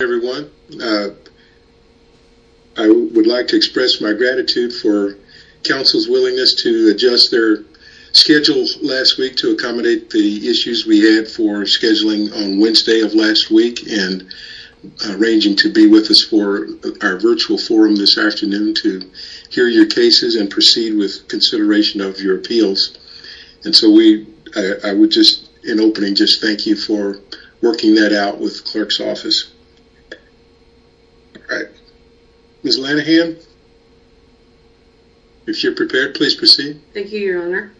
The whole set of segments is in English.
everyone. Uh, I would like to express my gratitude for counsel's willingness to adjust their schedule last week to accommodate the issues we had for scheduling on Wednesday of last week and uh, arranging to be with us for our virtual forum this afternoon to hear your cases and proceed with consideration of your appeals. And so we, I would just, in opening, just thank you for working that out with clerk's office. All right. Ms. Lanahan, if you're prepared, please proceed. Thank you, Your Honor.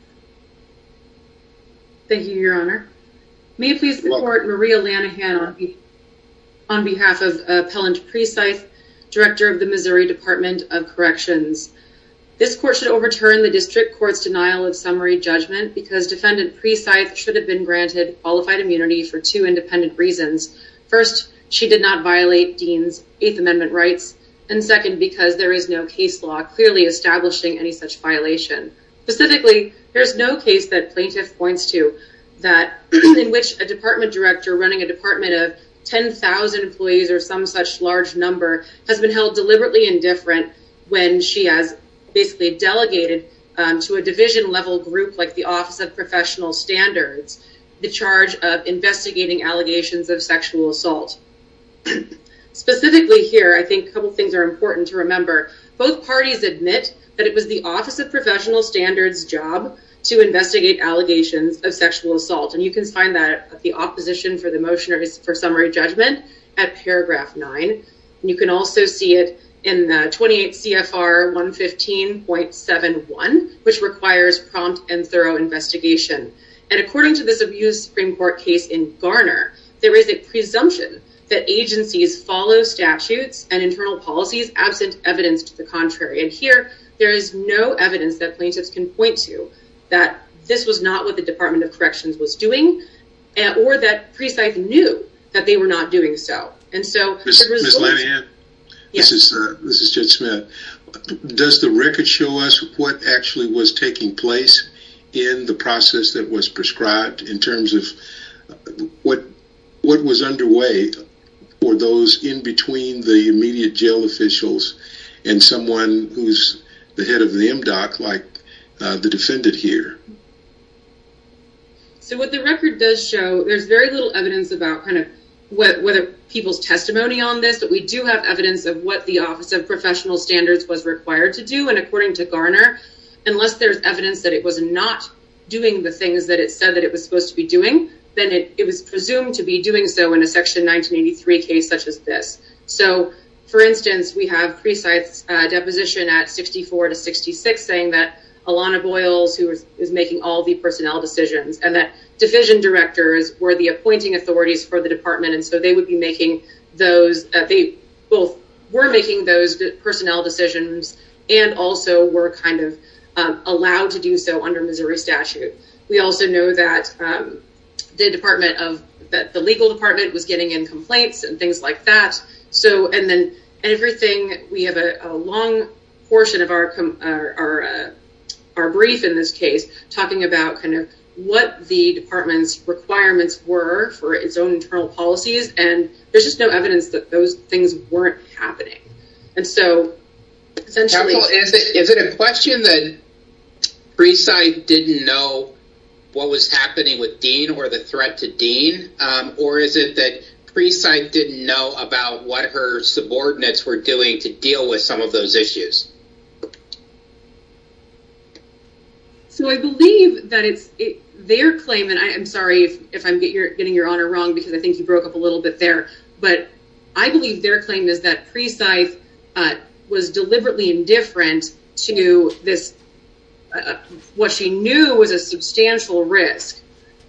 Thank you, Your Honor. May it please the court, Maria Lanahan on behalf of Appellant Precythe, Director of the Missouri Department of Corrections. This court should overturn the district court's denial of summary judgment because Defendant Precythe should have been granted qualified immunity for two independent reasons. First, she did not violate Dean's Eighth Amendment rights. And second, because there is no case law clearly establishing any such violation. Specifically, there's no case that plaintiff points to that in which a department director running a department of 10,000 employees or some such large number has been held deliberately indifferent when she has basically delegated um, to a division level group like the Office of Professional Standards the charge of investigating allegations of sexual assault. Specifically here, I think a couple things are important to remember. Both parties admit that it was the Office of Professional Standards job to investigate allegations of sexual assault. And you can find that at the opposition for the motion for summary judgment at paragraph 9. You can also see it in 28 CFR 115.71, which requires prompt and thorough investigation. And according to this U.S. Supreme Court case in Garner, there is a presumption that agencies follow statutes and internal policies absent evidence to the contrary. And here, there is no evidence that plaintiffs can point to that this was not what the Department of Corrections was doing eh, or that Precythe knew that they were not doing so. And so... Ms. Lanahan, uh, this is Judge Smith. Does the record show us what actually was taking place in the process that was prescribed in terms of what was underway for those in between the immediate jail officials and someone who's the head of the MDOC like uh, the defendant here? So what the record does show, there's very little evidence about kind of whether people's testimony on this, but we do have evidence of what the Office of Professional Standards was required to do. And according to Garner, unless there's evidence that it was not doing the things that it said that it was supposed to be doing, then it was presumed to be doing so in a Section 1983 case such as this. So, for instance, we have Precythe's uh, deposition at 64 to 66 saying that Alana Boyles, who is making all the personnel decisions, and that division directors were the appointing authorities for the department. And so they would be making those, uh, they both were making those personnel decisions and also were kind of um, allowed to do so under Missouri statute. We also know that um, the department of, that the legal department was getting in complaints and things like that. So, and then everything, we have a long portion of our our uh, our brief in this case talking about kind of what the department's requirements were for its own internal policies. And there's just no evidence that those things weren't happening. And so, essentially... Is it a question that Precythe didn't know what was happening with Dean or the threat to Dean? Um, or is it that Precythe didn't know about what her subordinates were doing to deal with some of those issues? So, I believe that it's their claim, and I'm sorry if I'm getting your honor wrong because I think you broke up a little bit there, but I believe their claim is that Precythe uh, was deliberately indifferent to this, what she knew was a substantial risk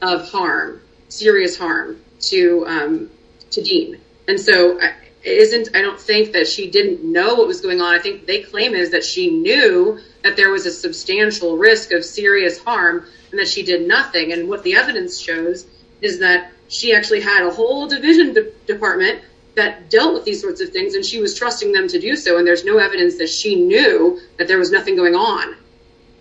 of harm, serious harm to um, Dean. And so, I don't think that she didn't know what was going on. I think they claim is that she knew that there was a substantial risk of serious harm and that she did nothing. And what the evidence shows is that she actually had a whole division department that dealt with these sorts of things and she was trusting them to do so. And there's no evidence that she knew that there was nothing going on.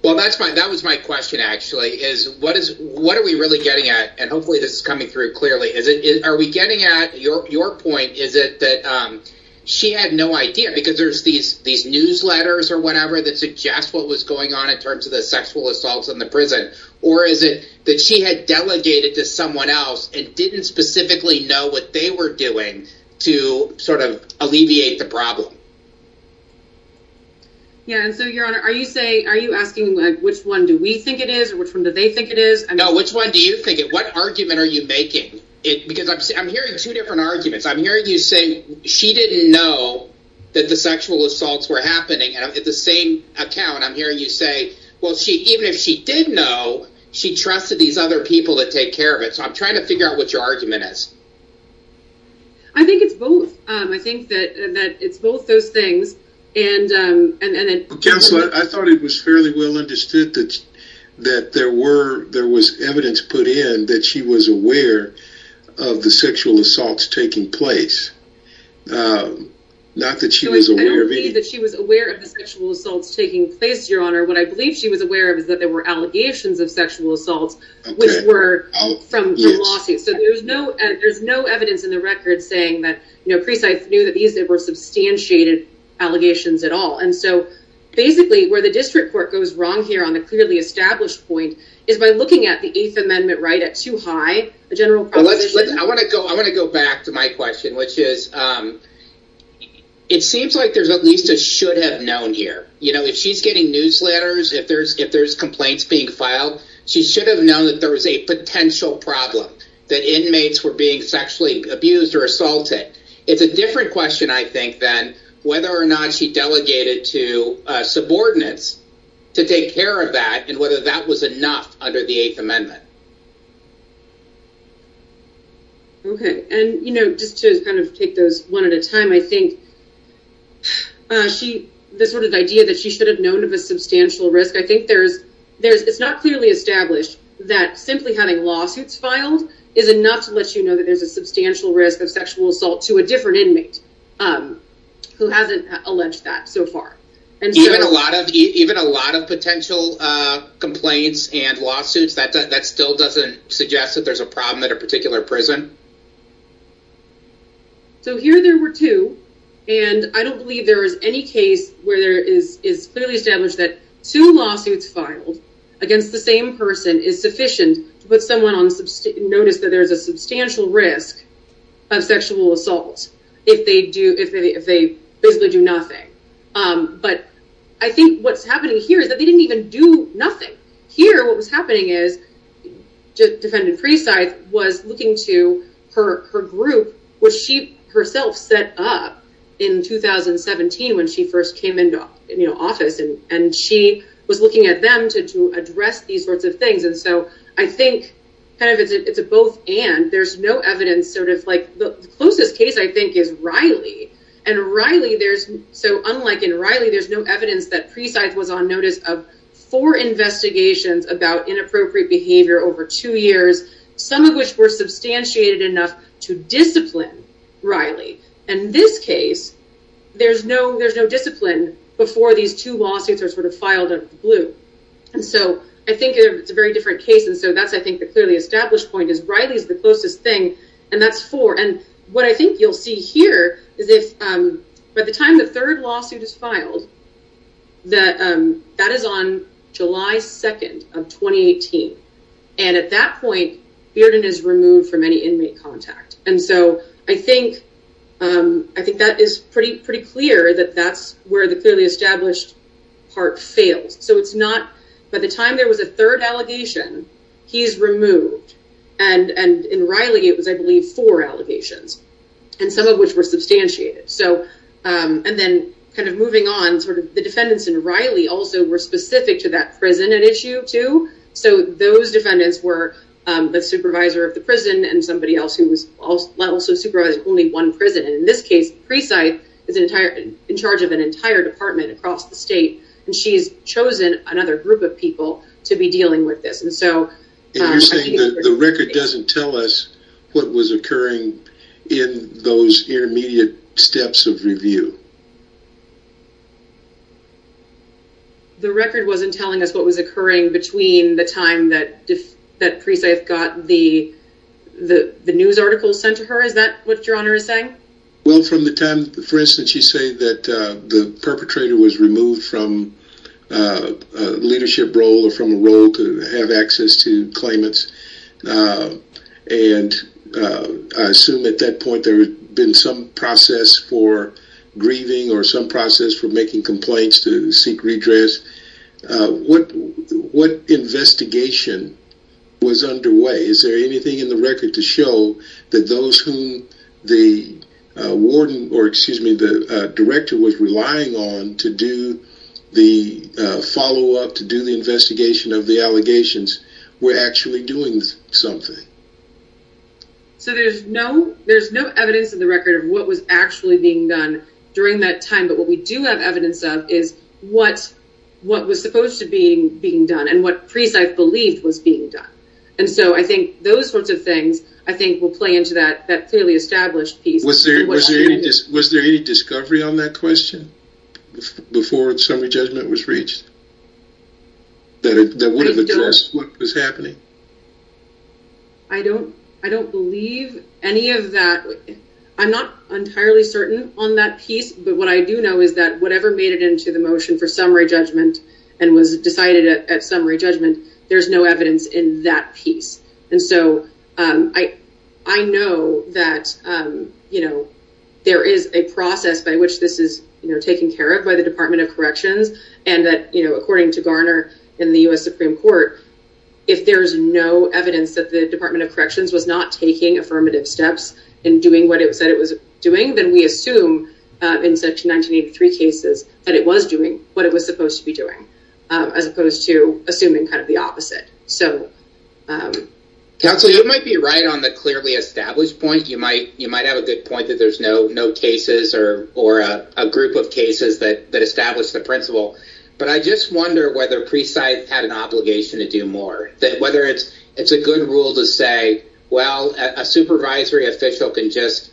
Well, that's my that was my question actually. Is what is what are we really getting at? And hopefully this is coming through clearly. Is it is, are we getting at your your point? Is it that um, she had no idea because there's these these newsletters or whatever that suggest what was going on in terms of the sexual assaults in the prison, or is it that she had delegated to someone else and didn't specifically know what they were doing to sort of alleviate the problem? Yeah, and so, Your Honor, are you saying, are you asking like which one do we think it is, or which one do they think it is? No, which one do you think it? What argument are you making? Because I'm I'm hearing two different arguments. I'm hearing you say she didn't know that the sexual assaults were happening, and at the same account, I'm hearing you say, well, she even if she did know, she trusted these other people to take care of it. So I'm trying to figure out what your argument is. I think it's both. Um, I think that that it's both those things, and um, and and it, Counsel, I, I thought it was fairly well understood that that there were there was evidence put in that she was aware of the sexual assaults taking place. Um, not that she So was I, I aware don't of believe any. that she was aware of the sexual assaults taking place, Your Honor. What I believe she was aware of is that there were allegations of sexual assaults, which were I'll- from, from yes. lawsuits. So there's no uh, there's no evidence in the record saying that you know Precythe knew that these were substantiated allegations at all. And so basically, where the district court goes wrong here on the clearly established point is by looking at the Eighth Amendment right at too high a general proposition. I want to go. I want to go back to my question, which is, um, it seems like there's at least a should have known here. You know, if she's getting newsletters, if there's if there's complaints being filed, she should have known that there was a potential problem that inmates were being sexually abused or assaulted. It's a different question, I think, than whether or not she delegated to uh, subordinates to take care of that, and whether that was enough under the Eighth Amendment. Okay, and you know, just to kind of take those one at a time, I think uh, she the sort of idea that she should have known of a substantial risk. I think there's there's it's not clearly established that simply having lawsuits filed is enough to let you know that there's a substantial risk of sexual assault to a different inmate um, who hasn't alleged that so far. And so, even a lot of even a lot of potential uh, complaints and lawsuits that that still doesn't suggest that there's a problem at a particular prison. So here there were two, and I don't believe there is any case where there is is clearly established that two lawsuits filed against the same person is sufficient to put someone on subst- notice that there's a substantial risk of sexual assault if they do if they if they basically do nothing. Um, but I think what's happening here is that they didn't even do nothing. Here, what was happening is defendant Precythe was looking to her her group, which she herself set up in 2017 when she first came into you know office, and she was looking at them to address these sorts of things. And so I think kind of it's a, both and. There's no evidence, sort of like the, closest case I think is Riley. And Riley, there's so unlike in Riley, there's no evidence that Precythe was on notice of four investigations about inappropriate behavior over two years, some of which were substantiated enough to discipline Riley. In this case, there's no there's no discipline before these two lawsuits are sort of filed out of the blue. And so I think it's a very different case. And so that's I think the clearly established point is Riley's the closest thing, and that's four. And what I think you'll see here is if um, by the time the third lawsuit is filed, that um, that is on July 2nd of 2018. And at that point, Bearden is removed from any inmate contact. And so I think um, that is pretty clear that that's where the clearly established part fails. So it's not by the time there was a third allegation, he's removed. And in Riley, it was I believe four allegations, and some of which were substantiated. So um, and then kind of moving on, sort of the defendants in Riley also were specific to that prison at issue too. So those defendants were um, the supervisor of the prison and somebody else who was also supervising only one prison. And in this case, Precythe is in charge of an entire department across the state, and she's chosen another group of people to be dealing with this. And so, um, you're saying think that the record doesn't tell us what was occurring in those intermediate steps of review. the record wasn't telling us what was occurring between the time that that Precythe got the the news article sent to her. Is that what Your Honor is saying? Well, from the time, for instance, you say that the perpetrator was removed from Uh, a leadership role or from a role to have access to claimants. Uh, and uh, I assume at that point there had been some process for grieving or some process for making complaints to seek redress. What investigation was underway? Is there anything in the record to show that those whom the warden or excuse me, the director was relying on to do the uh, follow up, to do the investigation of the allegations, we're actually doing something? So there's no there's no evidence in the record of what was actually being done during that time. But what we do have evidence of is what what was supposed to be being done and what Precythe believed was being done. And so I think those sorts of things, I think, will play into that that clearly established piece. Was there was there any was there any discovery on that question before summary judgment was reached? That would have addressed what was happening? I don't I don't believe any of that. I'm not entirely certain on that piece. But what I do know is that whatever made it into the motion for summary judgment and was decided at summary judgment, there's no evidence in that piece. And so um, I I know that, um, you know, there is a process by which this is taken care of by the Department of Corrections and that, you know, according to Garner in the U.S. Supreme Court, if there is no evidence that the Department of Corrections was not taking affirmative steps in doing what it said it was doing, then we assume uh, in Section 1983 cases that it was doing what it was supposed to be doing, um, as opposed to assuming kind of the opposite. So. Um, Counsel, you might be right on the clearly established point. You might you might have a good point that there's no no cases or or a group of cases that that establish the principle. But I just wonder whether Precythe had an obligation to do more, that whether it's it's a good rule to say, well, a supervisory official can just,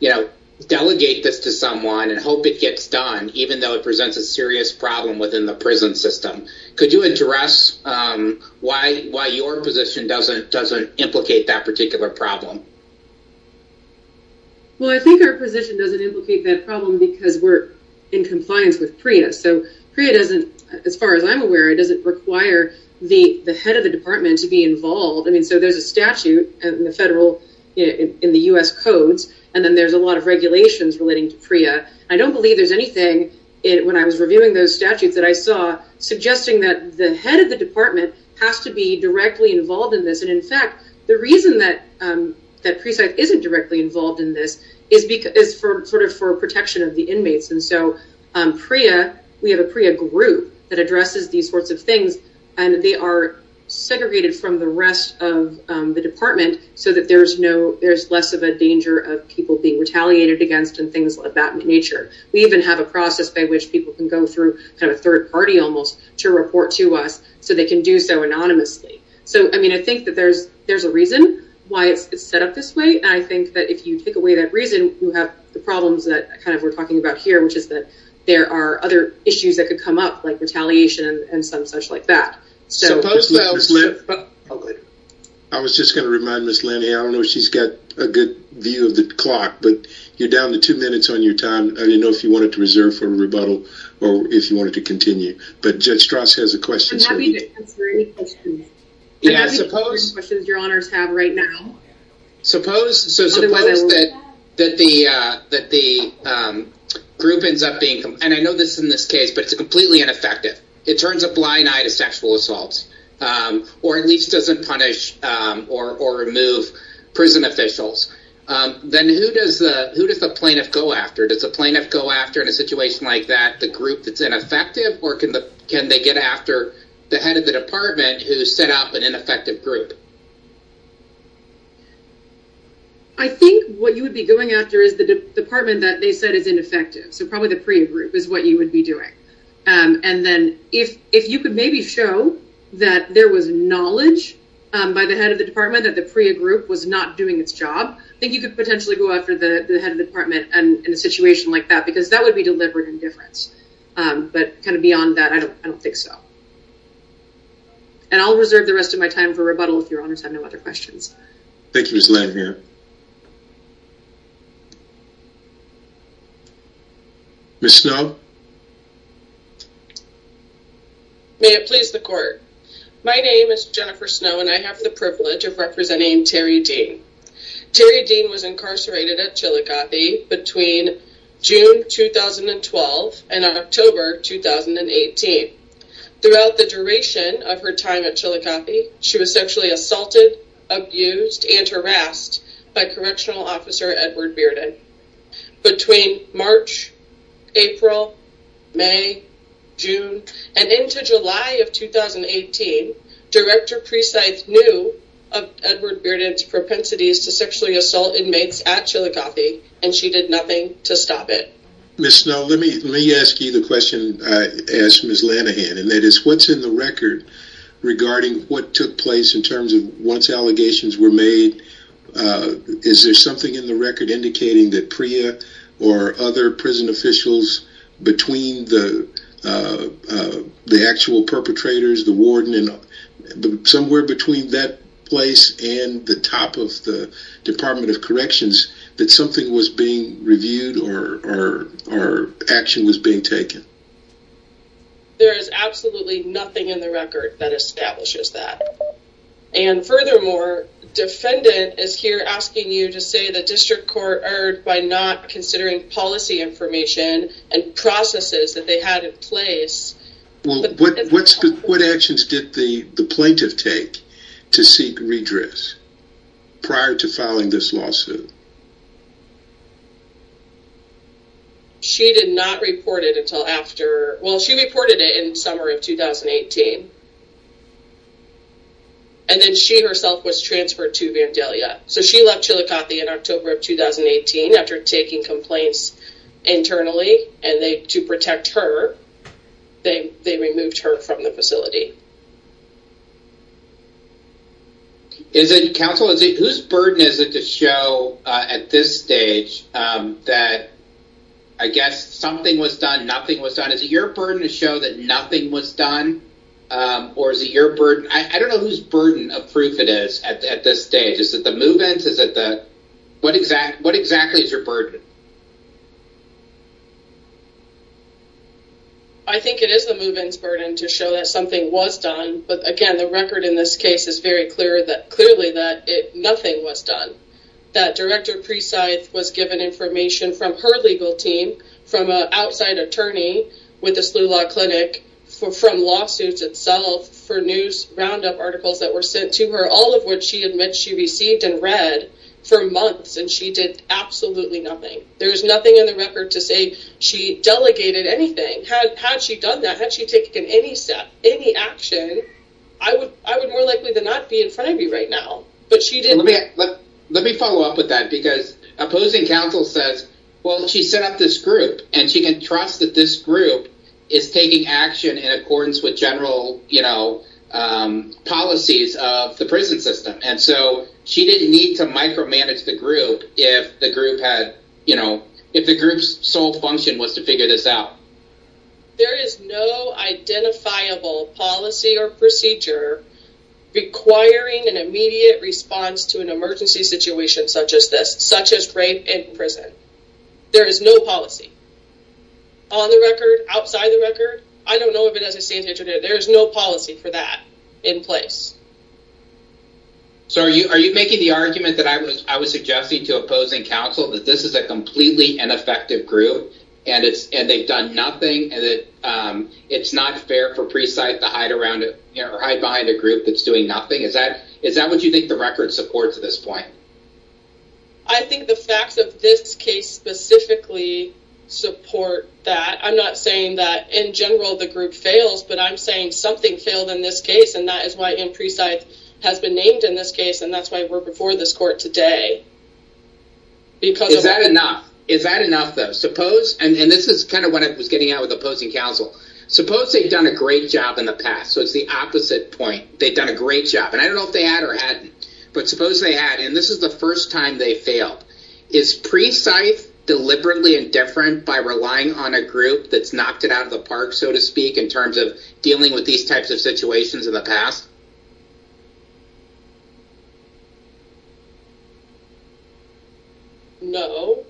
you know, delegate this to someone and hope it gets done, even though it presents a serious problem within the prison system. Could you address um, why why your position doesn't doesn't implicate that particular problem? Well, I think our position doesn't implicate that problem because we're in compliance with PREA. So PREA doesn't, as far as I'm aware, it doesn't require the the head of the department to be involved. I mean, so there's a statute in the federal in the U.S. codes, and then there's a lot of regulations relating to PREA. I don't believe there's anything when I was reviewing those statutes that I saw suggesting that the head of the department has to be directly involved in this. And in fact, the reason that um, that Precythe isn't directly involved in this is because is for sort of for protection of the inmates. And so um, PREA, we have a PREA group that addresses these sorts of things, and they are segregated from the rest of um, the department so that there's no there's less of a danger of people being retaliated against and things of that nature. We even have a process by which people can go through kind of a third party almost to report to us so they can do so anonymously. So, I mean, I think that there's there's a reason why it's set up this way. And I think that if you take away that reason, you have the problems that kind of we're talking about here, which is that there are other issues that could come up like retaliation and some such like that. So oh, I was just going to remind Miss Lenny, I don't know if she's got a good view of the clock, but you're down to two minutes on your time. I didn't know if you wanted to reserve for a rebuttal or if you wanted to continue. But Judge Stras has a question. I'm happy to answer any questions. Yeah, suppose questions your honors have right now. Suppose so suppose that that the uh, that the um, group ends up being and I know this in this case, but it's completely ineffective. It turns a blind eye to sexual assaults um, or at least doesn't punish um, or remove prison officials. Um, then who does the who does the plaintiff go after? Does the plaintiff go after in a situation like that, the group that's ineffective or can the can they get after the head of the department who set up an ineffective group? I think what you would be going after is the department that they said is ineffective. So probably the PREA group is what you would be doing. Um, and then if you could maybe show that there was knowledge um, by the head of the department that the PREA group was not doing its job, I think you could potentially go after the head of the department in a situation like that, because that would be deliberate indifference. Um, but kind of beyond that, I don't think so. And I'll reserve the rest of my time for rebuttal if your honors have no other questions. Thank you, Ms. Lanahan. Ms. Snow? May it please the court. My name is Jennifer Snow and I have the privilege of representing Teri Dean. Teri Dean was incarcerated at Chillicothe between June 2012 and October 2018. Throughout the duration of her time at Chillicothe, she was sexually assaulted, abused, and harassed by Correctional Officer Edward Bearden. Between March, April, May, June, and into July of 2018, Director Precythe knew of Edward Bearden's propensities to sexually assault inmates at Chillicothe and she did nothing to stop it. Ms. Snow, let me let me ask you the question I asked Ms. Lanahan, and that is what's in the record regarding what took place in terms of once allegations were made? Uh, is there something in the record indicating that PREA or other prison officials between the Uh, uh, actual perpetrators, the warden, and uh, somewhere between that place and the top of the Department of Corrections that something was being reviewed or action was being taken? There is absolutely nothing in the record that establishes that. And furthermore, defendant is here asking you to say the district court erred by not considering policy information and processes that they had in place. Well, what actions did the plaintiff take to seek redress prior to filing this lawsuit? She did not report it until after, well, she reported it in summer of 2018. And then she herself was transferred to Vandalia. So she left Chillicothe in October of 2018 after taking complaints internally and they to protect her, they they removed her from the facility. Is it, counsel, whose burden is it to show uh, at this stage um, that I guess something was done, nothing was done? Is it your burden to show that nothing was done? Um, or is it your burden, I don't know whose burden of proof it is at at this stage. Is it the movant's? Is it the, what exact? What exactly is your burden? I think it is the movant's burden to show that something was done. But again, the record in this case is very clear that clearly that it nothing was done. That Director Precythe was given information from her legal team, from an outside attorney with the SLU Law Clinic, from lawsuits itself, for news roundup articles that were sent to her, all of which she admits she received and read for months and she did absolutely nothing. There is nothing in the record to say she delegated anything. Had had she done that, had she taken any step, any action, I would I would more likely than not be in front of you right now. But she didn't. Let me let, Let me follow up with that because opposing counsel says, well, she set up this group and she can trust that this group is taking action in accordance with general you know, um, policies of the prison system. And so she didn't need to micromanage the group if the group had, you know, if the group's sole function was to figure this out. There is no identifiable policy or procedure requiring an immediate response to an emergency situation such as this, such as rape in prison. There is no policy. On the record, outside the record, I don't know if it has a standard. There is no policy for that in place. So are you are you making the argument that I was I was suggesting to opposing counsel that this is a completely ineffective group and it's and they've done nothing and that um, it's not fair for Precythe to hide around or hide behind a group that's doing nothing? Is that is that what you think the record supports at this point? I think the facts of this case specifically support that. I'm not saying that in general the group fails, but I'm saying something failed in this case and that is why M. Precythe has been named in this case and that's why we're before this court today. Is that enough? Is that enough though? Suppose, and this is kind of what I was getting at with opposing counsel, suppose they've done a great job in the past. So it's the opposite point. They've done a great job and I don't know if they had or hadn't, but suppose they had and this is the first time they failed. Is Precythe deliberately indifferent by relying on a group that's knocked it out of the park, so to speak, in terms of dealing with these types of situations in the past? No.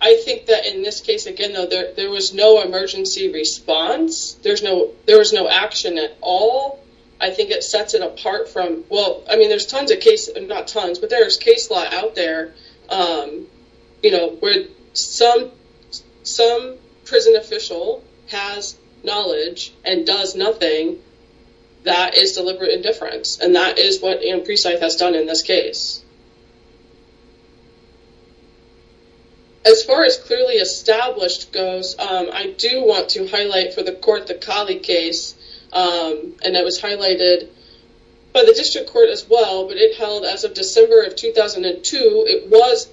I think that in this case, again, though, there, there was no emergency response. There's no, there was no action at all. I think it sets it apart from, well, I mean, there's tons of case, not tons, but there's case law out there, um, you know, where some, some prison official has knowledge and does nothing, that is deliberate indifference. And that is what Anne Precythe has done in this case. As far as clearly established goes, um, I do want to highlight for the court the Colley case, um, and that was highlighted by the district court as well, but it held as of December of 2002, it was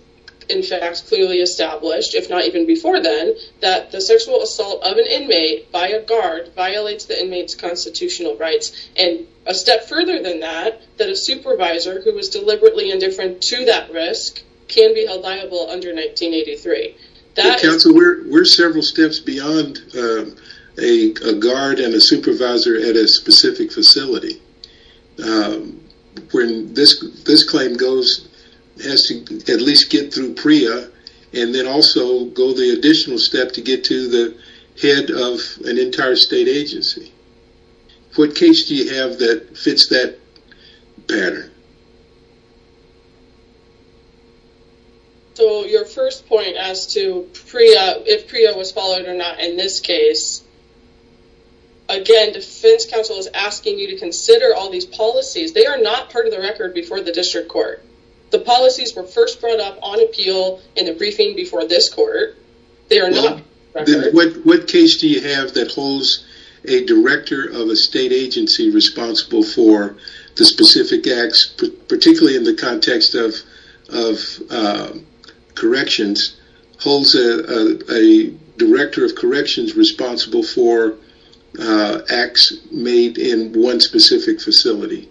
in fact clearly established, if not even before then, that the sexual assault of an inmate by a guard violates the inmate's constitutional rights. And a step further than that, that a supervisor who was deliberately indifferent to that risk can be held liable under 1983. That Counsel, we're, we're several steps beyond um, a, a guard and a supervisor at a specific facility. Um, when this this claim goes has to at least get through PREA and then also go the additional step to get to the head of an entire state agency. What case do you have that fits that pattern? So your first point as to PREA, if PREA was followed or not in this case, again, defense counsel is asking you to consider all these policies. They are not part of the record before the district court. The policies were first brought up on appeal in the briefing before this court. They are not. What, what case do you have that holds a director of a state agency responsible for the specific acts, particularly in the context of of uh, corrections, holds a, director of corrections responsible for uh, acts made in one specific facility?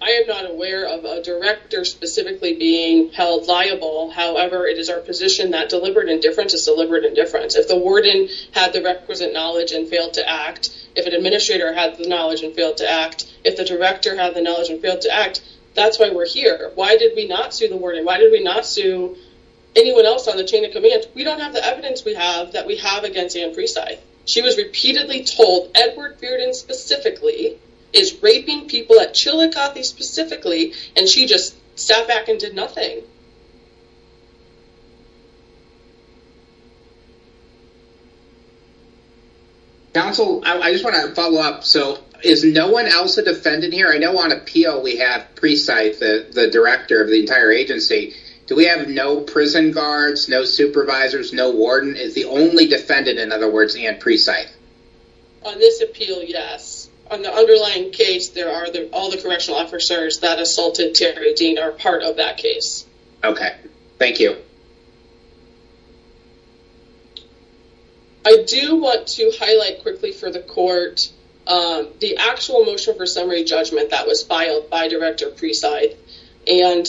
I am not aware of a director specifically being held liable. However, it is our position that deliberate indifference is deliberate indifference. If the warden had the requisite knowledge and failed to act, if an administrator had the knowledge and failed to act, if the director had the knowledge and failed to act, that's why we're here. Why did we not sue the warden? Why did we not sue anyone else on the chain of command? We don't have the evidence we have that we have against Anne Precythe. She was repeatedly told, Edward Bearden specifically, is raping people at Chillicothe specifically, and she just sat back and did nothing. Counsel, I, just want to follow up. So, is no one else a defendant here? I know on appeal we have Precythe, the, the director of the entire agency. Do we have no prison guards, no supervisors, no warden? Is the only defendant, in other words, Anne Precythe? On this appeal, yes on the underlying case, there are all the correctional officers that assaulted Teri Dean are part of that case. Okay. Thank you. I do want to highlight quickly for the court um, the actual motion for summary judgment that was filed by Director Precythe. And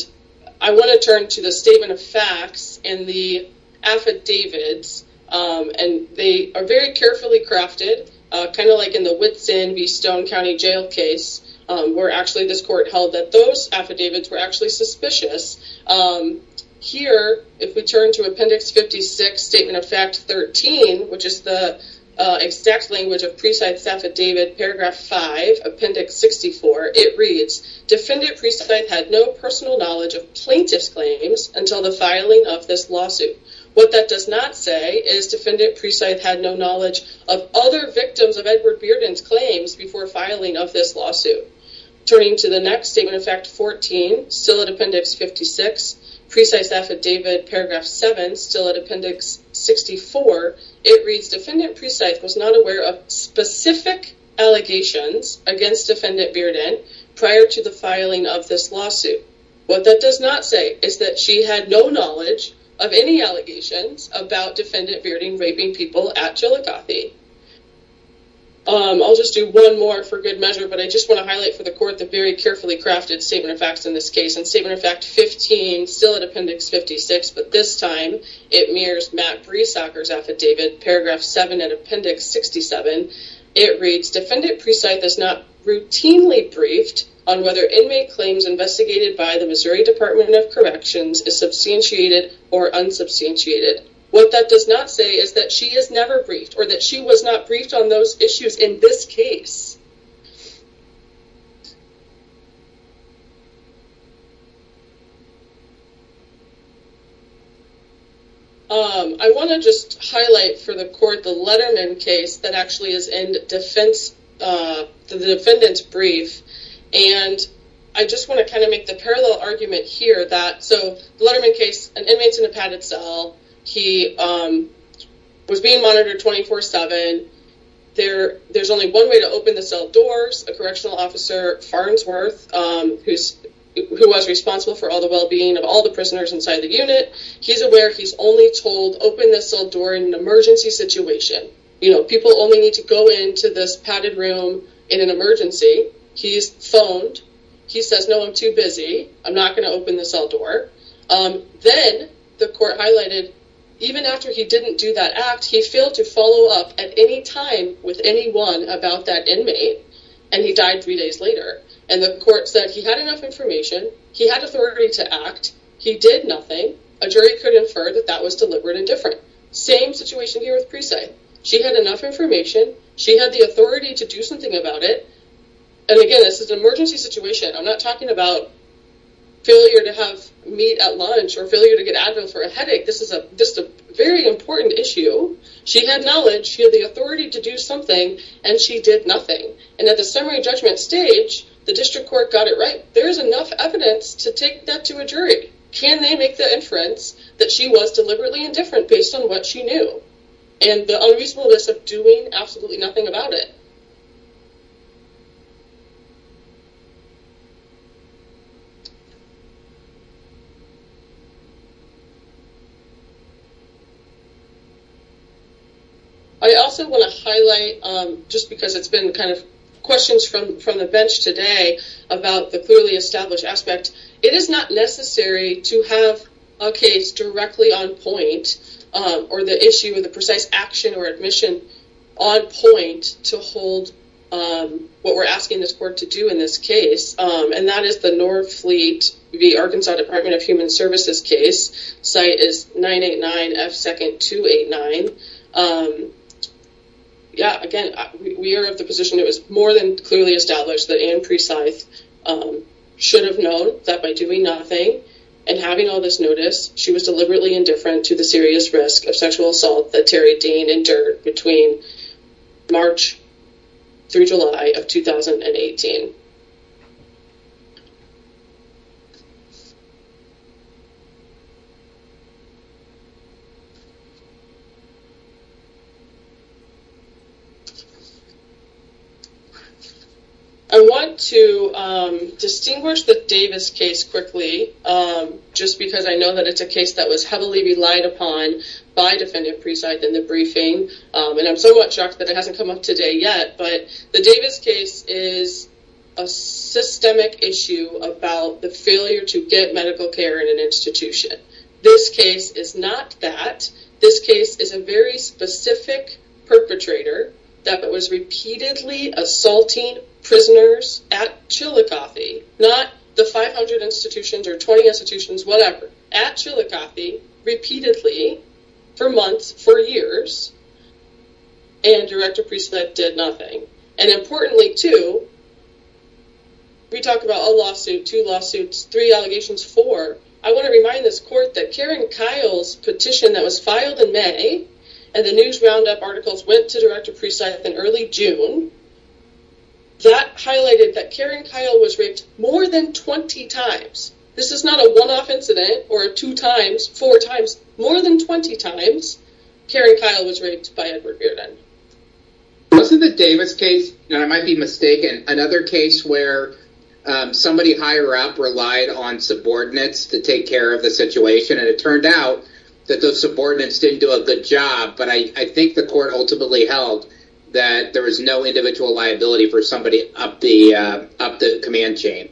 I want to turn to the statement of facts and the affidavits. Um, and they are very carefully crafted uh, kind of like in the Whitson v. Stone County Jail case, um, where actually this court held that those affidavits were actually suspicious. Um, here, if we turn to Appendix 56, Statement of Fact 13, which is the Uh, exact language of Precythe's affidavit, paragraph 5, Appendix 64, it reads, Defendant Precythe had no personal knowledge of plaintiff's claims until the filing of this lawsuit. What that does not say is Defendant Precythe had no knowledge of other victims of Edward Bearden's claims before filing of this lawsuit. Turning to the next statement of fact 14, still at Appendix 56, Precythe's affidavit, paragraph 7, still at Appendix 64, it reads Defendant Precythe was not aware of specific allegations against Defendant Bearden prior to the filing of this lawsuit. What that does not say is that she had no knowledge of any allegations about defendant Bearden raping people at Chillicothe. Um, I'll just do one more for good measure, but I just want to highlight for the court the very carefully crafted statement of facts in this case. And statement of fact 15, still at Appendix 56, but this time it mirrors Matt Breesacker's affidavit, paragraph 7 at Appendix 67. It reads, Defendant Precythe is not routinely briefed on whether inmate claims investigated by the Missouri Department of Corrections is substantiated or unsubstantiated. What that does not say is that she is never briefed or that she was not briefed on those issues in this case. Um, I want to just highlight for the court the Letterman case that actually is in defense, uh, the defendant's brief. And I just want to kind of make the parallel argument here that, so the Letterman case, an inmate's in a padded cell. He, um, was being monitored 24-7. There, there's only one way to open the cell doors. A correctional officer, Farnsworth, um, who's, who was responsible for all the well-being of all the prisoners inside the unit. He's aware he's only told open the cell door in an emergency situation. You know, people only need to go into this padded room in an emergency. He's phoned. He says, no, I'm too busy. I'm not going to open the cell door. Um, then the court highlighted, even after he didn't do that act, he failed to follow up at any time with anyone about that inmate. And he died three days later. And the court said he had enough information. He had authority to act. He did nothing. A jury could infer that that was deliberate indifference. Same situation here with Precythe. She had enough information. She had the authority to do something about it. And again, this is an emergency situation. I'm not talking about failure to have meat at lunch or failure to get Advil for a headache. This is a, just a very important issue. She had knowledge. She had the authority to do something and she did nothing. And at the summary judgment stage, the district court got it right. There's enough evidence to take that to a jury. Can they make the inference that she was deliberately indifferent based on what she knew and the unreasonableness of doing absolutely nothing about it? I also want to highlight, um, just because it's been kind of questions from, from the bench today about the clearly established aspect, it is not necessary to have a case directly on point um, or the issue of the precise action or admission on point to hold um, what we're asking this court to do in this case. Um, and that is the Norfleet v. Arkansas Department of Human Services case. Cite is 989 F. 2nd 289. Yeah, again, we are of the position it was more than clearly established that Anne Precythe um, should have known that by doing nothing and having all this notice, she was deliberately indifferent to the serious risk of sexual assault that Teri Dean endured between March through July of 2018. I want to um, distinguish the Davis case quickly, um, just because I know that it's a case that was heavily relied upon by Defendant Precythe in the briefing, um, and I'm somewhat shocked that it hasn't come up today yet, but the Davis case is a systemic issue about the failure to get medical care in an institution. This case is not that. This case is a very specific perpetrator that was repeatedly assaulting prisoners at Chillicothe, not the 500 institutions or 20 institutions, whatever, at Chillicothe repeatedly for months, for years, and Director Precythe did nothing. And importantly, too, we talk about a lawsuit, two lawsuits, three allegations, four. I want to remind this court that Karen Kyle's petition that was filed in May and the news roundup articles went to Director Precythe in early June, that highlighted that Karen Kyle was raped more than 20 times. This is not a one-off incident or two times, four times, more than 20 times Karen Kyle was raped by Edward Bearden. Wasn't the Davis case, and I might be mistaken, another case where um, somebody higher up relied on subordinates to take care of the situation, and it turned out that those subordinates didn't do a good job, but I, think the court ultimately held that there was no individual liability for somebody up the uh, up the command chain.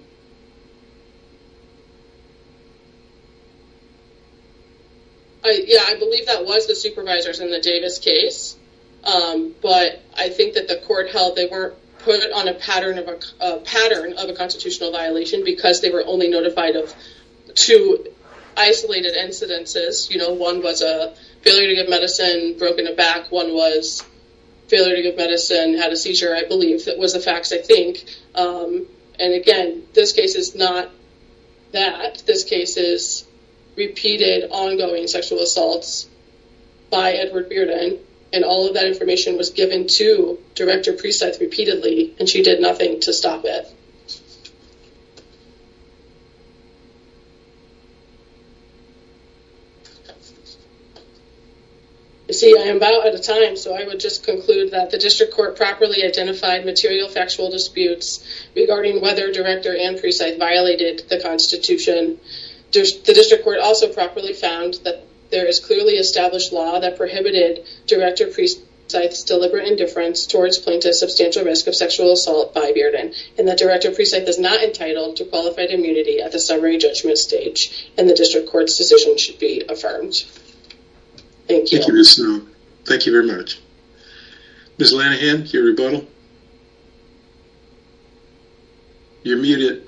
I, yeah, I believe that was the supervisors in the Davis case, um, but I think that the court held they weren't put on a pattern of a pattern of a constitutional violation because they were only notified of two isolated incidences. You know, one was a failure to give medicine, broken a back. One was failure to give medicine, had a seizure. I believe that was the facts. I think. Um, and again, this case is not that. This case is repeated, ongoing sexual assaults by Edward Bearden, and all of that information was given to Director Precythe repeatedly, and she did nothing to stop it. You see, I am about out of time, so I would just conclude that the district court properly identified material factual disputes regarding whether Director Anne Precythe violated the Constitution. The district court also properly found that there is clearly established law that prohibited Director Precythe's deliberate indifference towards plaintiff's substantial risk of sexual assault by Bearden, and that Director Precythe is not entitled to qualified immunity at the summary judgment stage, and the district court's decision should be affirmed. Thank you. Thank you, Ms. Snow. Thank you very much. Ms. Lanahan, your rebuttal? You're muted.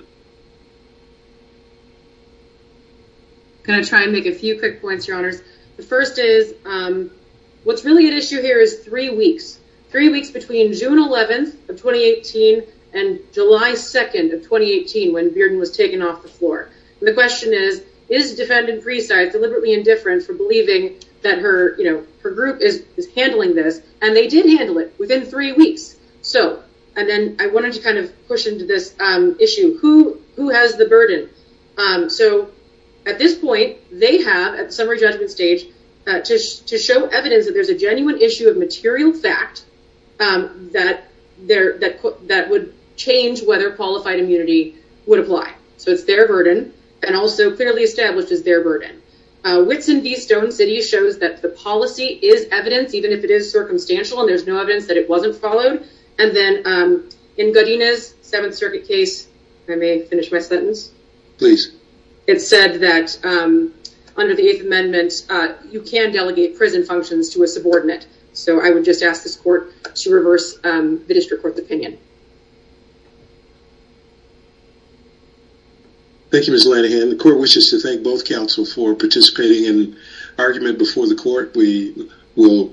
I'm Going to try and make a few quick points, Your Honors. The first is um, what's really at issue here is three weeks. Three weeks between June 11th of 2018 and July 2nd of 2018 when Bearden was taken off the floor. And the question is, is defendant Precythe deliberately indifferent for believing that her, you know, her group is, handling this? And they did handle it within three weeks. So, and then I wanted to kind of push into this um, issue. Who who has the burden? Um, so at this point, they have, at the summary judgment stage, uh, to, sh- to show evidence that there's a genuine issue of material fact um, that there that that would change whether qualified immunity would apply. So it's their burden, and also clearly established as their burden. Uh, Whitson v. Stone City shows that the policy is evidence, even if it is circumstantial, and there's no evidence that it wasn't followed. And then um, in Godinez Seventh Circuit case, I may finish my sentence. Please it said that um, under the Eighth Amendment, uh, you can delegate prison functions to a subordinate. So I would just ask this court to reverse um, the district court's opinion. Thank you, Ms. Lanahan. The court wishes to thank both counsel for participating in argument before the court. We will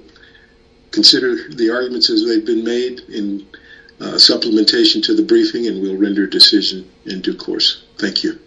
consider the arguments as they've been made in uh, supplementation to the briefing, and we'll render decision in due course. Thank you.